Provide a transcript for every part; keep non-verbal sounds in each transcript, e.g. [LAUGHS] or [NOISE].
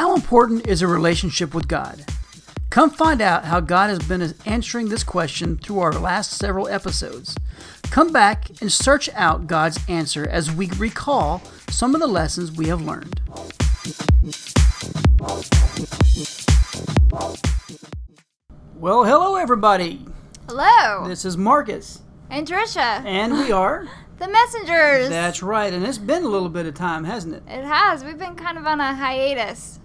How important is a relationship with God? Come find out how God has been answering this question through our last several episodes. Come back and search out God's answer as we recall some of the lessons we have learned. Well, hello, everybody. Hello. This is Marcus. And Trisha. And we are. [LAUGHS] the Messengers. That's right. And it's been a little bit of time, hasn't it? It has. We've been kind of on a hiatus.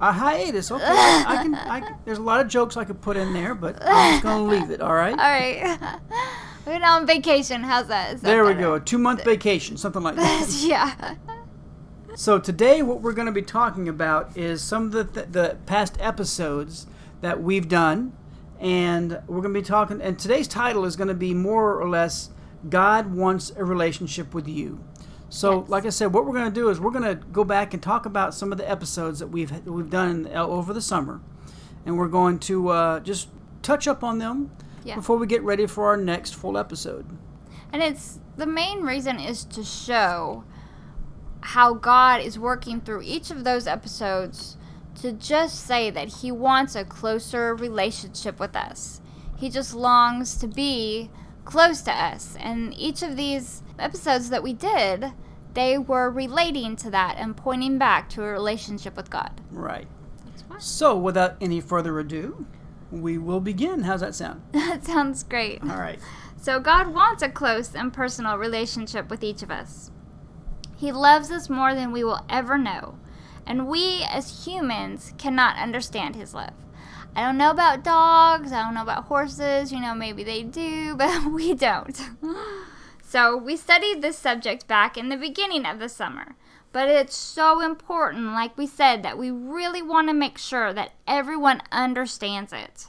A hiatus. Okay. I can, I can. There's a lot of jokes I could put in there, but I'm just going to leave it, all right? [LAUGHS] All right. [LAUGHS] We're on vacation. How's that? That There we better? go. A two month vacation, something like [LAUGHS] that. yeah. So today, what we're going to be talking about is some of the th- the past episodes that we've done, and we're going to be talking. And today's title is going to be more or less God wants a relationship with you. So, Yes. like I said, what we're going to do is we're going to go back and talk about some of the episodes that we've that we've done uh, over the summer, and we're going to uh, just touch up on them Yeah. before we get ready for our next full episode. And it's the main reason is to show how God is working through each of those episodes to just say that He wants a closer relationship with us. He just longs to be close to us. And each of these episodes that we did, they were relating to that and pointing back to a relationship with God. Right. So, without any further ado, we will begin. How's that sound? [LAUGHS] That sounds great. All right. So, God wants a close and personal relationship with each of us. He loves us more than we will ever know, and we as humans cannot understand His love. I don't know about dogs, I don't know about horses, you know, maybe they do, [LAUGHS] but we don't. [LAUGHS] So, we studied this subject back in the beginning of the summer, but it's so important, like we said, that we really want to make sure that everyone understands it.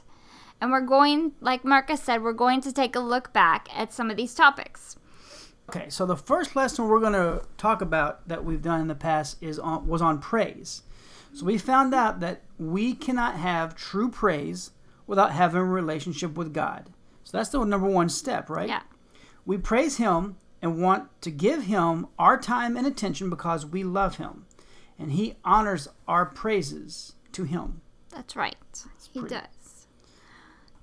And we're going, like Marcus said, we're going to take a look back at some of these topics. Okay, so the first lesson we're going to talk about that we've done in the past is on, was on praise. So we found out that we cannot have true praise without having a relationship with God. So that's the number one step, right? Yeah. We praise Him and want to give Him our time and attention because we love Him. And He honors our praises to Him. That's right. he pretty- does.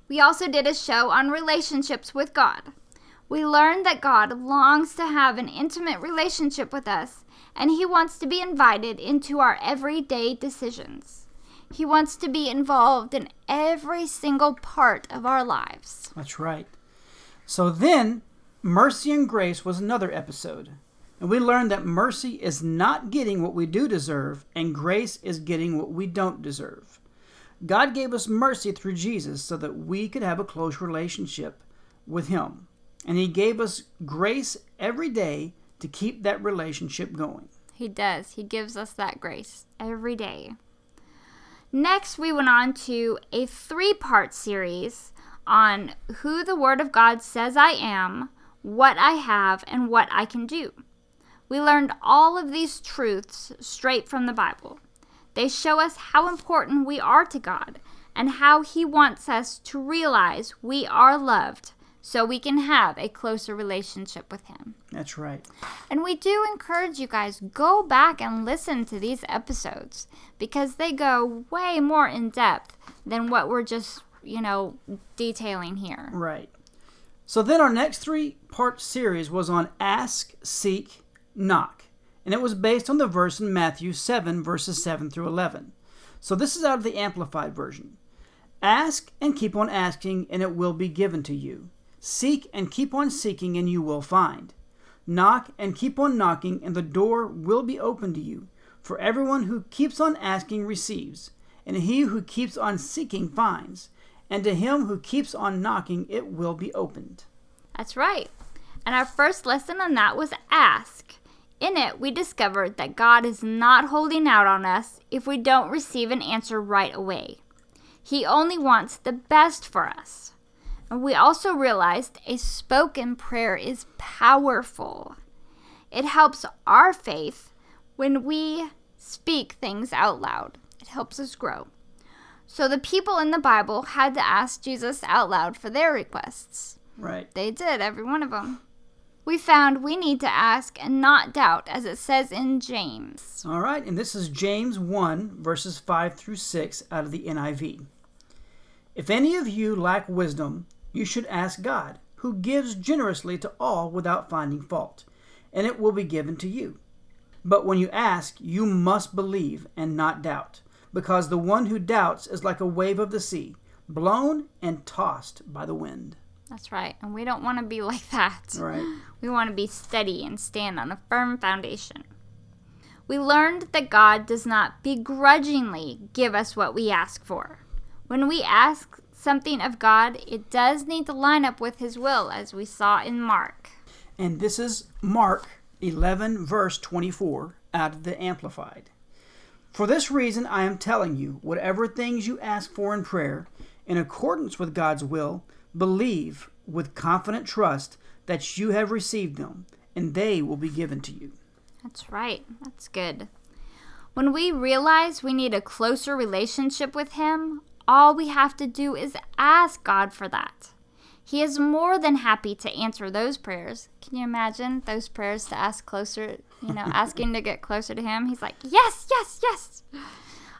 We also did a show on relationships with God. We learned that God longs to have an intimate relationship with us, and He wants to be invited into our everyday decisions. He wants to be involved in every single part of our lives. That's right. So then, mercy and grace was another episode. And we learned that mercy is not getting what we do deserve, and grace is getting what we don't deserve. God gave us mercy through Jesus so that we could have a close relationship with Him. And He gave us grace every day to keep that relationship going. He does. He gives us that grace every day. Next, we went on to a three part series on who the Word of God says I am, what I have, and what I can do. We learned all of these truths straight from the Bible. They show us how important we are to God and how He wants us to realize we are loved so we can have a closer relationship with Him. That's right. And we do encourage you guys go back and listen to these episodes because they go way more in depth than what we're just, you know, detailing here. Right. So then our next three part series was on ask, seek, knock. And it was based on the verse in Matthew 7, verses 7 through 11. So this is out of the Amplified Version. Ask and keep on asking, and it will be given to you. Seek and keep on seeking, and you will find. Knock and keep on knocking, and the door will be opened to you. For everyone who keeps on asking receives, and he who keeps on seeking finds, and to him who keeps on knocking it will be opened. That's right. And our first lesson on that was ask. In it, we discovered that God is not holding out on us if we don't receive an answer right away. He only wants the best for us. And we also realized a spoken prayer is powerful. It helps our faith when we speak things out loud, it helps us grow. So the people in the Bible had to ask Jesus out loud for their requests. Right. They did, every one of them. we found we need to ask and not doubt, as it says in James. All right, and this is James 1, verses 5 through 6 out of the NIV. If any of you lack wisdom, you should ask God, who gives generously to all without finding fault, and it will be given to you. But when you ask, you must believe and not doubt, because the one who doubts is like a wave of the sea, blown and tossed by the wind. That's right. And we don't want to be [LAUGHS] like that. Right. [LAUGHS] We want to be steady and stand on a firm foundation. We learned that God does not begrudgingly give us what we ask for. When we ask something of God, it does need to line up with His will, as we saw in Mark. And this is Mark 11, verse 24, out of the Amplified. For this reason, I am telling you, whatever things you ask for in prayer, in accordance with God's will, believe with confident trust that you have received them, and they will be given to you. That's right. That's good. When we realize we need a closer relationship with Him, all we have to do is ask God for that. He is more than happy to answer those prayers. Can you imagine those prayers to ask closer, you know, [LAUGHS] asking to get closer to Him? He's like, yes, yes, yes.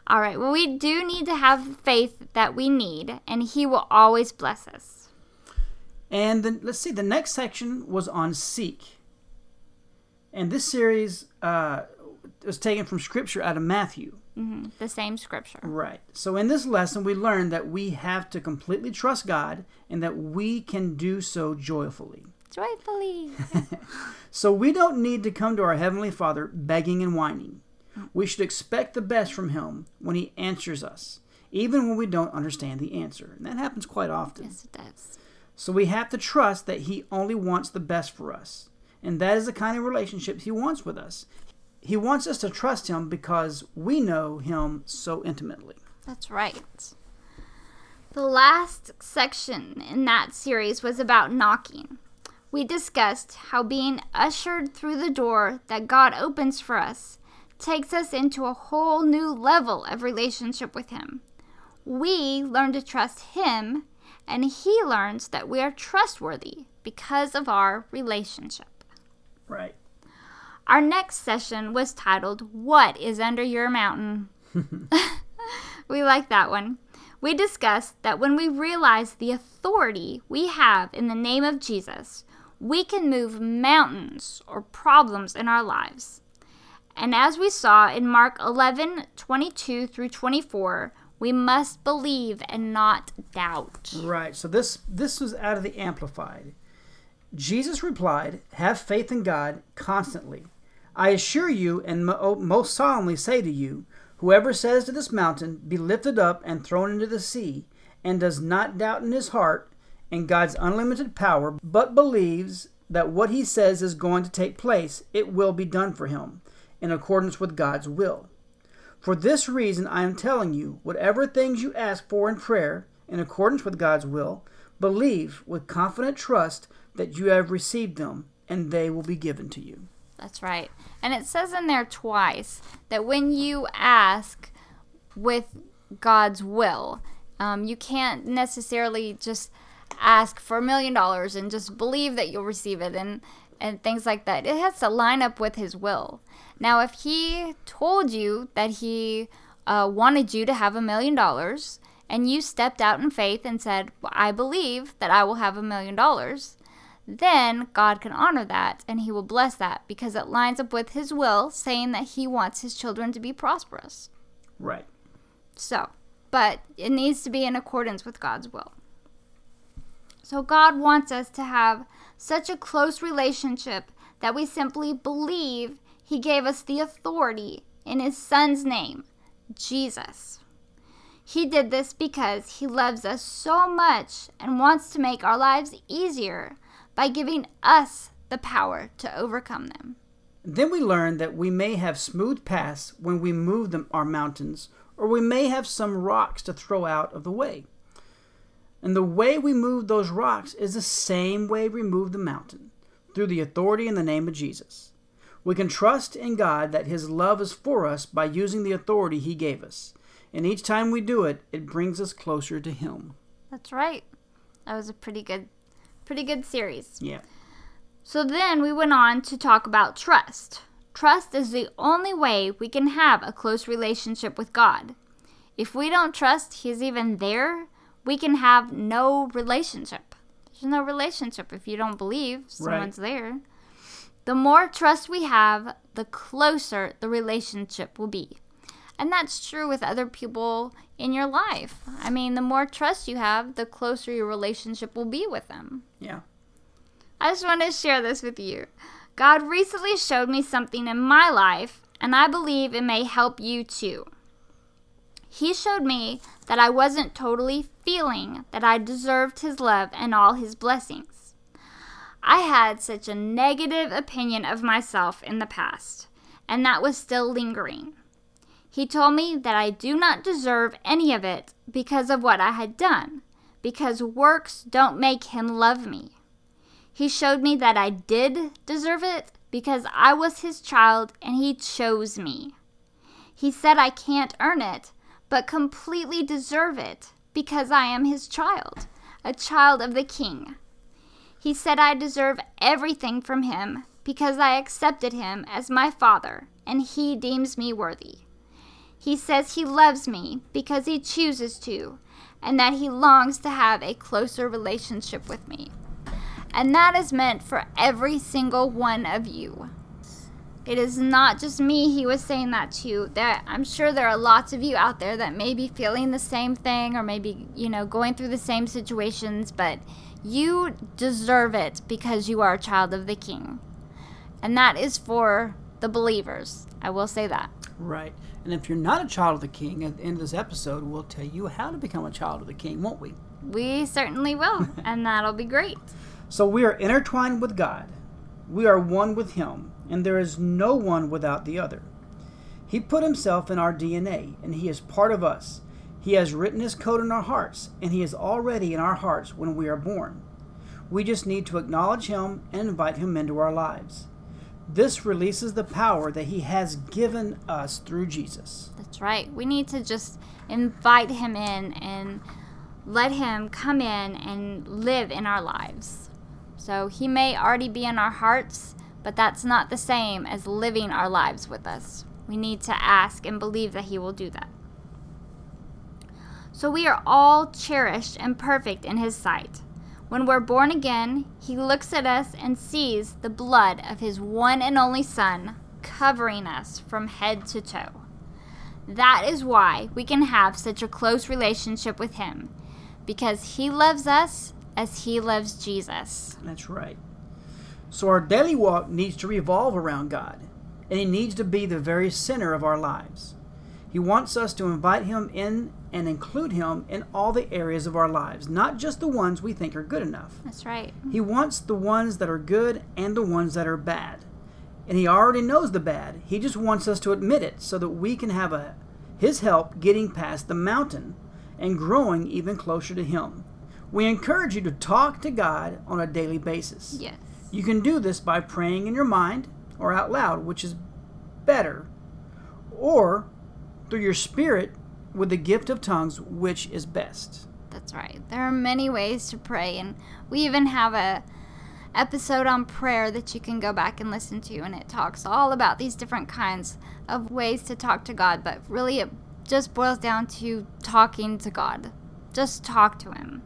All right, well, we do need to have faith that we need, and He will always bless us. And then let's see, the next section was on seek. And this series uh, was taken from scripture out of Matthew. Hmm The same scripture. Right. So in this lesson, we learned that we have to completely trust God and that we can do so joyfully. Joyfully. [LAUGHS] So we don't need to come to our Heavenly Father begging and whining. We should expect the best from Him when He answers us, even when we don't understand the answer. And that happens quite often. yes, it does. So we have to trust that He only wants the best for us. And that is the kind of relationships He wants with us. He wants us to trust Him because we know Him so intimately. That's right. The last section in that series was about knocking. We discussed how being ushered through the door that God opens for us takes us into a whole new level of relationship with Him. We learn to trust Him, and He learns that we are trustworthy because of our relationship. Right. Our next session was titled, What is Under Your Mountain? [LAUGHS] we like that one. We discussed that when we realize the authority we have in the name of Jesus, we can move mountains or problems in our lives. And as we saw in Mark 11 22 through 24, we must believe and not doubt. Right. So this this was out of the amplified. Jesus replied, "Have faith in God constantly. I assure you and mo- oh, most solemnly say to you, whoever says to this mountain, be lifted up and thrown into the sea, and does not doubt in his heart in God's unlimited power, but believes that what he says is going to take place, it will be done for him in accordance with God's will." For this reason, I am telling you, whatever things you ask for in prayer, in accordance with God's will, believe with confident trust that you have received them, and they will be given to you. That's right. And it says in there twice that when you ask with God's will, um, you can't necessarily just ask for a million dollars and just believe that you'll receive it and, and things like that. It has to line up with His will. Now, if He told you that He uh, wanted you to have a million dollars and you stepped out in faith and said, I believe that I will have a million dollars, then God can honor that and He will bless that because it lines up with His will, saying that He wants His children to be prosperous. Right. So, but it needs to be in accordance with God's will. So, God wants us to have such a close relationship that we simply believe He gave us the authority in His Son's name, Jesus. He did this because He loves us so much and wants to make our lives easier by giving us the power to overcome them. Then we learn that we may have smooth paths when we move them, our mountains, or we may have some rocks to throw out of the way. And the way we move those rocks is the same way we move the mountain, through the authority in the name of Jesus. We can trust in God that His love is for us by using the authority He gave us. And each time we do it, it brings us closer to Him. That's right. That was a pretty good pretty good series. Yeah. So then we went on to talk about trust. Trust is the only way we can have a close relationship with God. If we don't trust He's even there, we can have no relationship. There's no relationship if you don't believe someone's right. there. The more trust we have, the closer the relationship will be. And that's true with other people in your life. I mean, the more trust you have, the closer your relationship will be with them. Yeah. I just want to share this with you. God recently showed me something in my life, and I believe it may help you too. He showed me that I wasn't totally feeling that I deserved His love and all His blessings. I had such a negative opinion of myself in the past, and that was still lingering. He told me that I do not deserve any of it because of what I had done, because works don't make Him love me. He showed me that I did deserve it because I was His child and He chose me. He said I can't earn it, but completely deserve it because I am His child, a child of the King. He said I deserve everything from Him because I accepted Him as my Father and He deems me worthy. He says He loves me because He chooses to and that He longs to have a closer relationship with me. And that is meant for every single one of you. It is not just me he was saying that to. That I'm sure there are lots of you out there that may be feeling the same thing or maybe, you know, going through the same situations, but you deserve it because you are a child of the king. And that is for the believers. I will say that. Right. And if you're not a child of the king, at the end of this episode, we'll tell you how to become a child of the king, won't we? We certainly will. [LAUGHS] and that'll be great. So we are intertwined with God. We are one with Him, and there is no one without the other. He put Himself in our DNA, and He is part of us. He has written His code in our hearts, and He is already in our hearts when we are born. We just need to acknowledge Him and invite Him into our lives. This releases the power that He has given us through Jesus. That's right. We need to just invite Him in and let Him come in and live in our lives. So he may already be in our hearts, but that's not the same as living our lives with us. We need to ask and believe that he will do that. So we are all cherished and perfect in his sight. When we're born again, he looks at us and sees the blood of his one and only Son covering us from head to toe. That is why we can have such a close relationship with him, because he loves us as he loves Jesus. That's right. So our daily walk needs to revolve around God, and He needs to be the very center of our lives. He wants us to invite Him in and include Him in all the areas of our lives, not just the ones we think are good enough. That's right. He wants the ones that are good and the ones that are bad. And He already knows the bad. He just wants us to admit it so that we can have a, His help getting past the mountain and growing even closer to Him. We encourage you to talk to God on a daily basis. Yes. You can do this by praying in your mind or out loud, which is better, or through your spirit with the gift of tongues, which is best. That's right. There are many ways to pray, and we even have a episode on prayer that you can go back and listen to, and it talks all about these different kinds of ways to talk to God. But really, it just boils down to talking to God. Just talk to Him.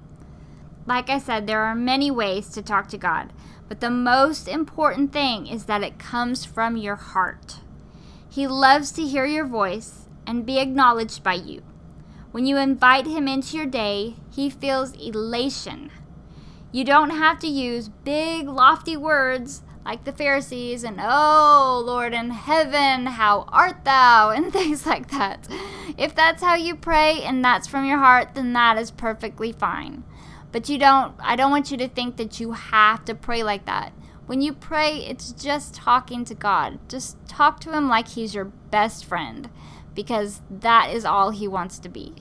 Like I said, there are many ways to talk to God, but the most important thing is that it comes from your heart. He loves to hear your voice and be acknowledged by you. When you invite Him into your day, He feels elation. You don't have to use big, lofty words like the Pharisees and, Oh, Lord in heaven, how art thou? [LAUGHS] and things like that. If that's how you pray and that's from your heart, then that is perfectly fine. But you don't, I don't want you to think that you have to pray like that. When you pray, it's just talking to God. Just talk to Him like He's your best friend, because that is all He wants to be.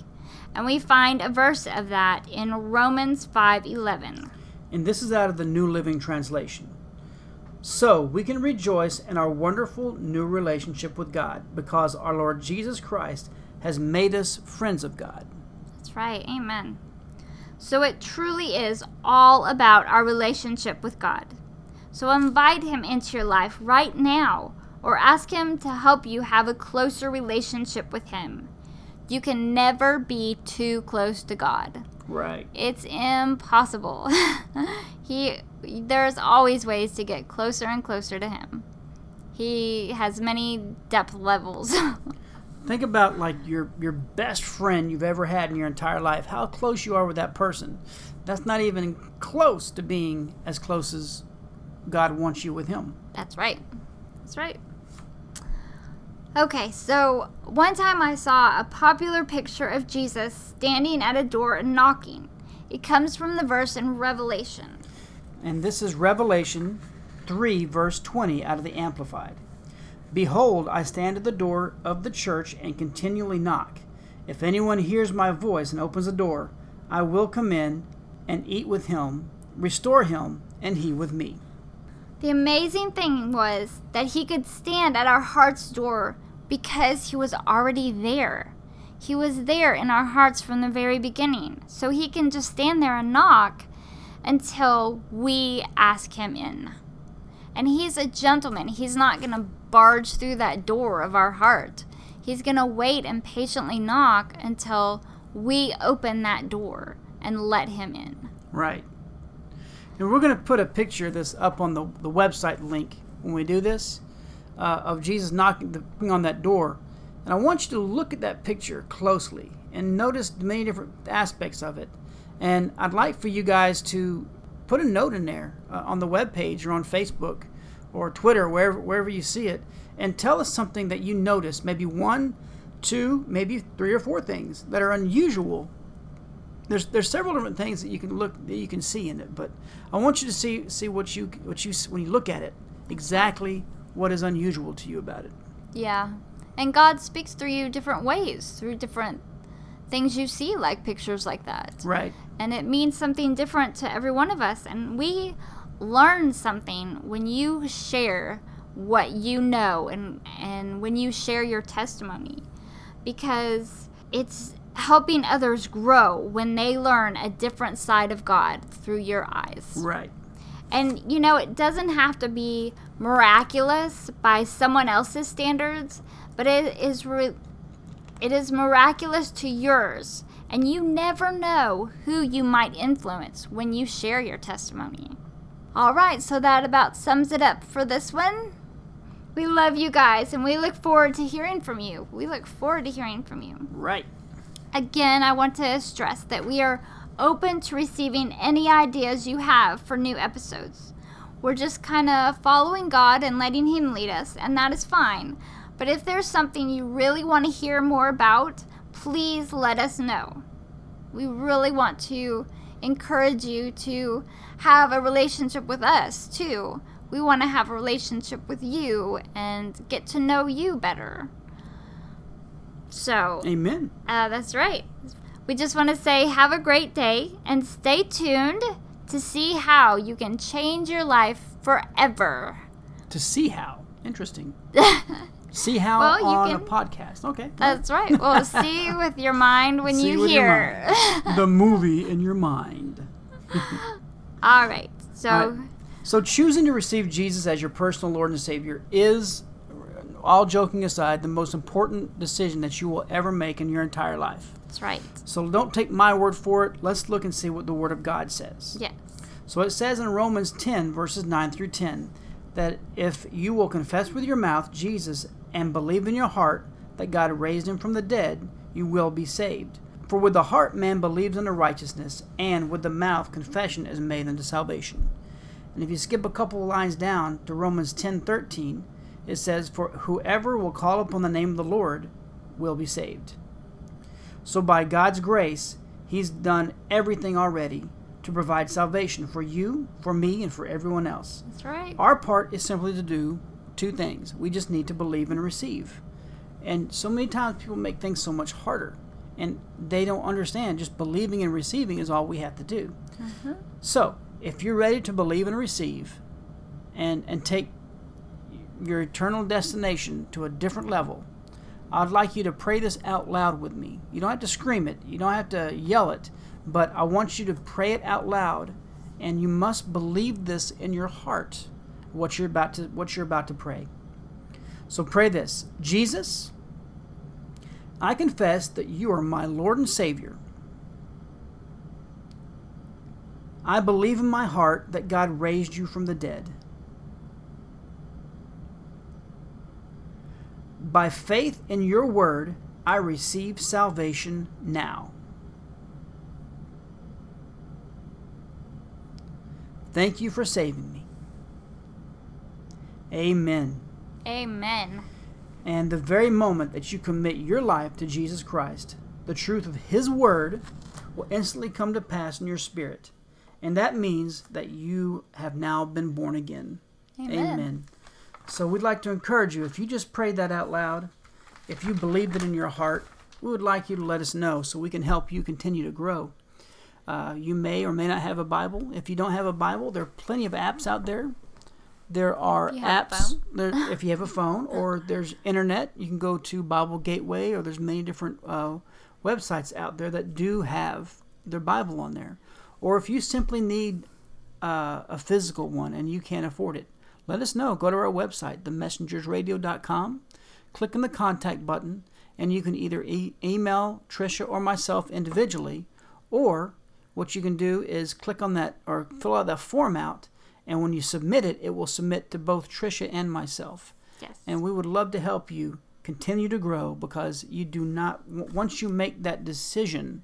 And we find a verse of that in Romans 5:11. And this is out of the New Living Translation. So we can rejoice in our wonderful new relationship with God because our Lord Jesus Christ has made us friends of God. That's right. Amen. So it truly is all about our relationship with God. So invite him into your life right now or ask him to help you have a closer relationship with him. You can never be too close to God. Right. It's impossible. [LAUGHS] he there's always ways to get closer and closer to him. He has many depth levels. [LAUGHS] Think about like your your best friend you've ever had in your entire life. How close you are with that person. That's not even close to being as close as God wants you with him. That's right. That's right. Okay, so one time I saw a popular picture of Jesus standing at a door and knocking. It comes from the verse in Revelation. And this is Revelation 3, verse 20 out of the Amplified. Behold, I stand at the door of the church and continually knock. If anyone hears my voice and opens the door, I will come in and eat with him, restore him, and he with me. The amazing thing was that he could stand at our heart's door because he was already there. He was there in our hearts from the very beginning. So he can just stand there and knock until we ask him in. And he's a gentleman. He's not going to barge through that door of our heart. He's going to wait and patiently knock until we open that door and let him in. Right. And we're going to put a picture of this up on the, the website link when we do this uh, of Jesus knocking the, on that door. And I want you to look at that picture closely and notice the many different aspects of it. And I'd like for you guys to put a note in there uh, on the web page or on Facebook or Twitter, wherever wherever you see it, and tell us something that you notice. Maybe one, two, maybe three or four things that are unusual. There's there's several different things that you can look that you can see in it, but I want you to see see what you what you when you look at it exactly what is unusual to you about it. Yeah. And God speaks through you different ways, through different things you see, like pictures like that. Right. And it means something different to every one of us. And we learn something when you share what you know and, and when you share your testimony. Because it's helping others grow when they learn a different side of God through your eyes. Right. And you know, it doesn't have to be miraculous by someone else's standards, but it is re- it is miraculous to yours. And you never know who you might influence when you share your testimony. All right, so that about sums it up for this one. We love you guys and we look forward to hearing from you. We look forward to hearing from you. Right. Again, I want to stress that we are open to receiving any ideas you have for new episodes. We're just kind of following God and letting Him lead us, and that is fine. But if there's something you really want to hear more about, please let us know. We really want to encourage you to have a relationship with us, too. We want to have a relationship with you and get to know you better. So, Amen. uh, that's right. We just want to say have a great day and stay tuned to see how you can change your life forever. To see how. Interesting. [LAUGHS] see how Well, you on a podcast. Okay. That's right. Well, [LAUGHS] see with your mind when See you hear. the [LAUGHS] movie in your mind. All right. So, All right. So choosing to receive Jesus as your personal Lord and Savior is, all joking aside, the most important decision that you will ever make in your entire life. that's right. So don't take my word for it. Let's look and see what the Word of God says. Yes. So it says in Romans 10, verses 9 through 10, that if you will confess with your mouth Jesus and believe in your heart that God raised him from the dead, you will be saved. For with the heart man believes unto righteousness, and with the mouth confession is made unto salvation. And if you skip a couple of lines down to Romans 10 13, it says, For whoever will call upon the name of the Lord will be saved. So by God's grace, He's done everything already to provide salvation for you, for me, and for everyone else. That's right. Our part is simply to do two things. We just need to believe and receive. And so many times people make things so much harder. And they don't understand just believing and receiving is all we have to do. Mm-hmm. So, if you're ready to believe and receive and, and take your eternal destination to a different level, I'd like you to pray this out loud with me. You don't have to scream it, you don't have to yell it, but I want you to pray it out loud. And you must believe this in your heart. what you're about to what you're about to pray. So pray this. Jesus, I confess that you are my Lord and Savior. I believe in my heart that God raised you from the dead. By faith in your word, I receive salvation now. Thank you for saving me. Amen. Amen. And the very moment that you commit your life to Jesus Christ, the truth of His Word will instantly come to pass in your spirit. And that means that you have now been born again. Amen. So we'd like to encourage you, if you just prayed that out loud, if you believed it in your heart, we would like you to let us know so we can help you continue to grow. Uh, you may or may not have a Bible. If you don't have a Bible, there are plenty of apps out there. There are If you have a apps there, [LAUGHS] if you have a phone, or there's internet. You can go to Bible Gateway, or there's many different uh, websites out there that do have their Bible on there. Or if you simply need uh, a physical one and you can't afford it, let us know. Go to our website, themessengersradio.com, click on the contact button, and you can either e- email Trisha or myself individually, or what you can do is click on that or fill out that form out, and when you submit it, it will submit to both Trisha and myself. Yes. And we would love to help you continue to grow because you do not, once you make that decision,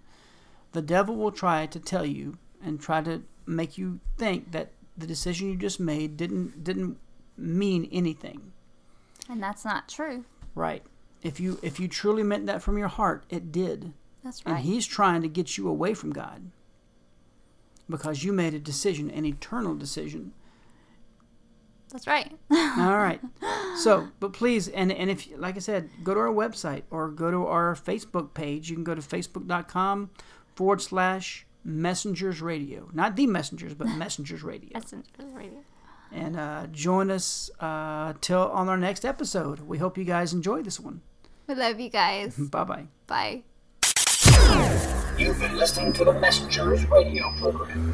the devil will try to tell you and try to make you think that the decision you just made didn't didn't mean anything. and that's not true. Right. If you if you truly meant that from your heart, it did. That's right. And he's trying to get you away from God. Because you made a decision, an eternal decision. That's right. All [LAUGHS] right. So, but please, and, and if, like I said, go to our website or go to our Facebook page. You can go to facebook.com forward slash messengers radio. Not the messengers, but [LAUGHS] messengers radio. Messengers Radio. And uh, join us uh, till on our next episode. We hope you guys enjoy this one. We love you guys. [LAUGHS] Bye bye. Bye. You've been listening to the Messengers radio program.